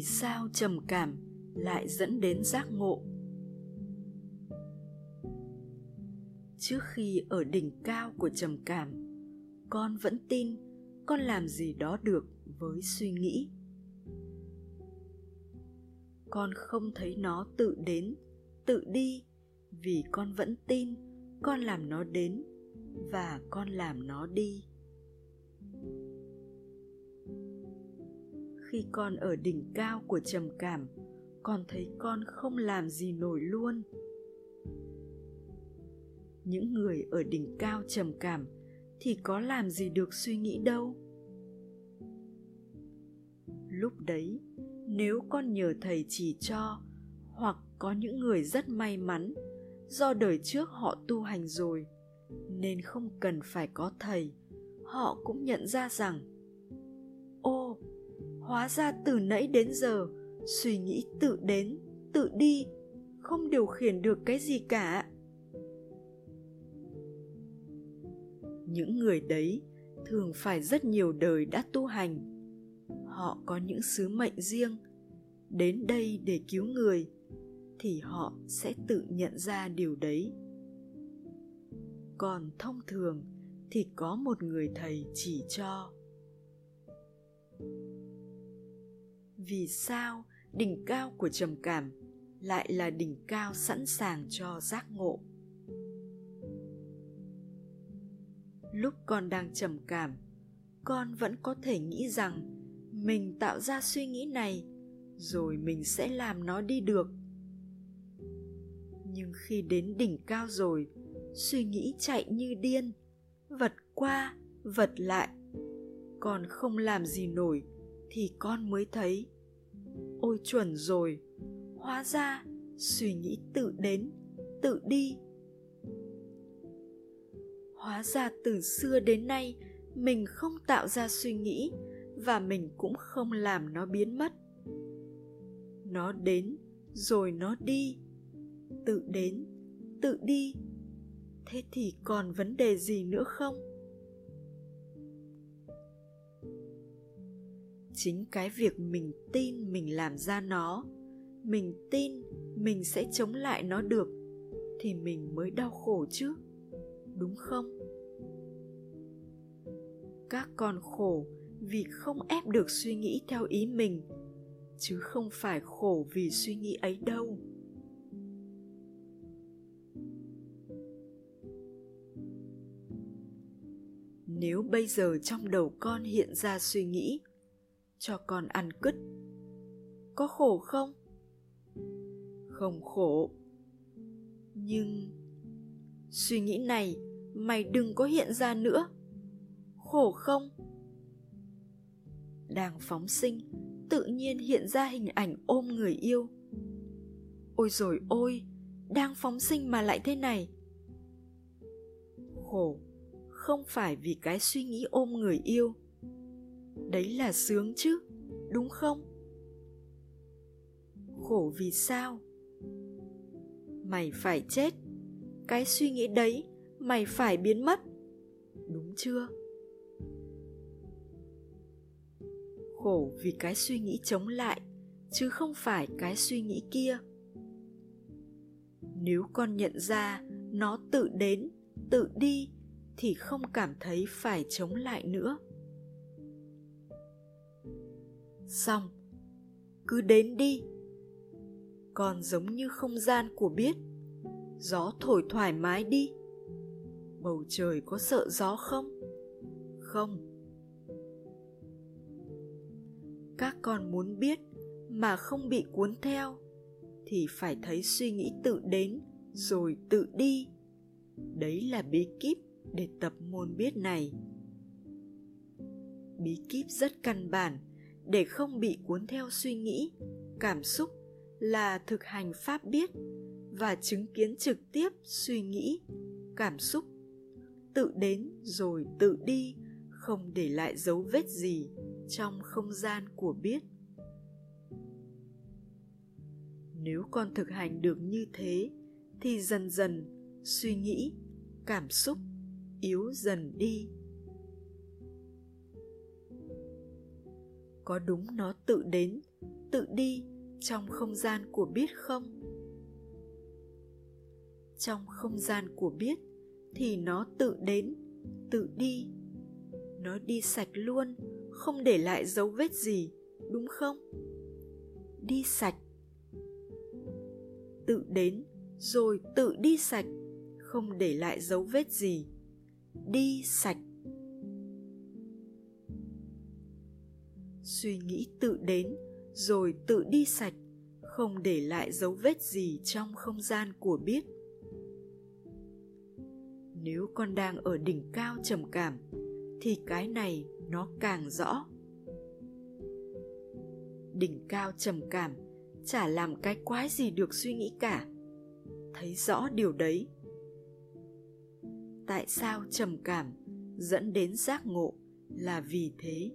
vì sao trầm cảm lại dẫn đến giác ngộ? Trước khi ở đỉnh cao của trầm cảm, con vẫn tin con làm gì đó được với suy nghĩ. Con không thấy nó tự đến, tự đi vì con vẫn tin con làm nó đến và con làm nó đi. Khi con ở đỉnh cao của trầm cảm, con thấy con không làm gì nổi luôn. Những người ở đỉnh cao trầm cảm thì có làm gì được suy nghĩ đâu. Lúc đấy, nếu con nhờ thầy chỉ cho hoặc có những người rất may mắn, do đời trước họ tu hành rồi, nên không cần phải có thầy, họ cũng nhận ra rằng hóa ra từ nãy đến giờ, suy nghĩ tự đến, tự đi, không điều khiển được cái gì cả. Những người đấy thường phải rất nhiều đời đã tu hành. Họ có những sứ mệnh riêng. Đến đây để cứu người, thì họ sẽ tự nhận ra điều đấy. Còn thông thường thì có một người thầy chỉ cho. Vì sao đỉnh cao của trầm cảm lại là đỉnh cao sẵn sàng cho giác ngộ? Lúc con đang trầm cảm, con vẫn có thể nghĩ rằng mình tạo ra suy nghĩ này rồi mình sẽ làm nó đi được. Nhưng khi đến đỉnh cao rồi, suy nghĩ chạy như điên, vật qua, vật lại, con không làm gì nổi thì con mới thấy. Ôi chuẩn rồi, hóa ra suy nghĩ tự đến, tự đi. Hóa ra từ xưa đến nay, mình không tạo ra suy nghĩ và mình cũng không làm nó biến mất. Nó đến rồi nó đi, tự đến, tự đi. Thế thì còn vấn đề gì nữa không? Chính cái việc mình tin mình làm ra nó. Mình tin mình sẽ chống lại nó được, thì mình mới đau khổ chứ, đúng không? Các con khổ vì không ép được suy nghĩ theo ý mình, chứ không phải khổ vì suy nghĩ ấy đâu. Nếu bây giờ trong đầu con hiện ra suy nghĩ cho con ăn cứt. Có khổ không? Không khổ. Nhưng suy nghĩ này mày đừng có hiện ra nữa. Khổ không? Đang phóng sinh, tự nhiên hiện ra hình ảnh ôm người yêu. Ôi rồi ôi, đang phóng sinh mà lại thế này. Khổ không phải vì cái suy nghĩ ôm người yêu đấy là sướng chứ, đúng không? Khổ vì sao? Mày phải chết. Cái suy nghĩ đấy, mày phải biến mất. Đúng chưa? Khổ vì cái suy nghĩ chống lại, chứ không phải cái suy nghĩ kia. Nếu con nhận ra nó tự đến, tự đi, thì không cảm thấy phải chống lại nữa xong, cứ đến đi. Còn giống như không gian của biết, gió thổi thoải mái đi. Bầu trời có sợ gió không? Không. Các con muốn biết mà không bị cuốn theo, thì phải thấy suy nghĩ tự đến rồi tự đi. Đấy là bí kíp để tập môn biết này. Bí kíp rất căn bản để không bị cuốn theo suy nghĩ, cảm xúc là thực hành pháp biết và chứng kiến trực tiếp suy nghĩ, cảm xúc. Tự đến rồi tự đi, không để lại dấu vết gì trong không gian của biết. Nếu con thực hành được như thế, thì dần dần suy nghĩ, cảm xúc yếu dần đi. Có đúng nó tự đến, tự đi trong không gian của biết không? Trong không gian của biết thì nó tự đến, tự đi. Nó đi sạch luôn, không để lại dấu vết gì, đúng không? Đi sạch. Tự đến, rồi tự đi sạch, không để lại dấu vết gì. Đi sạch. Suy nghĩ tự đến, rồi tự đi sạch, không để lại dấu vết gì trong không gian của biết. Nếu con đang ở đỉnh cao trầm cảm, thì cái này nó càng rõ. Đỉnh cao trầm cảm chả làm cái quái gì được suy nghĩ cả. Thấy rõ điều đấy. Tại sao trầm cảm dẫn đến giác ngộ là vì thế?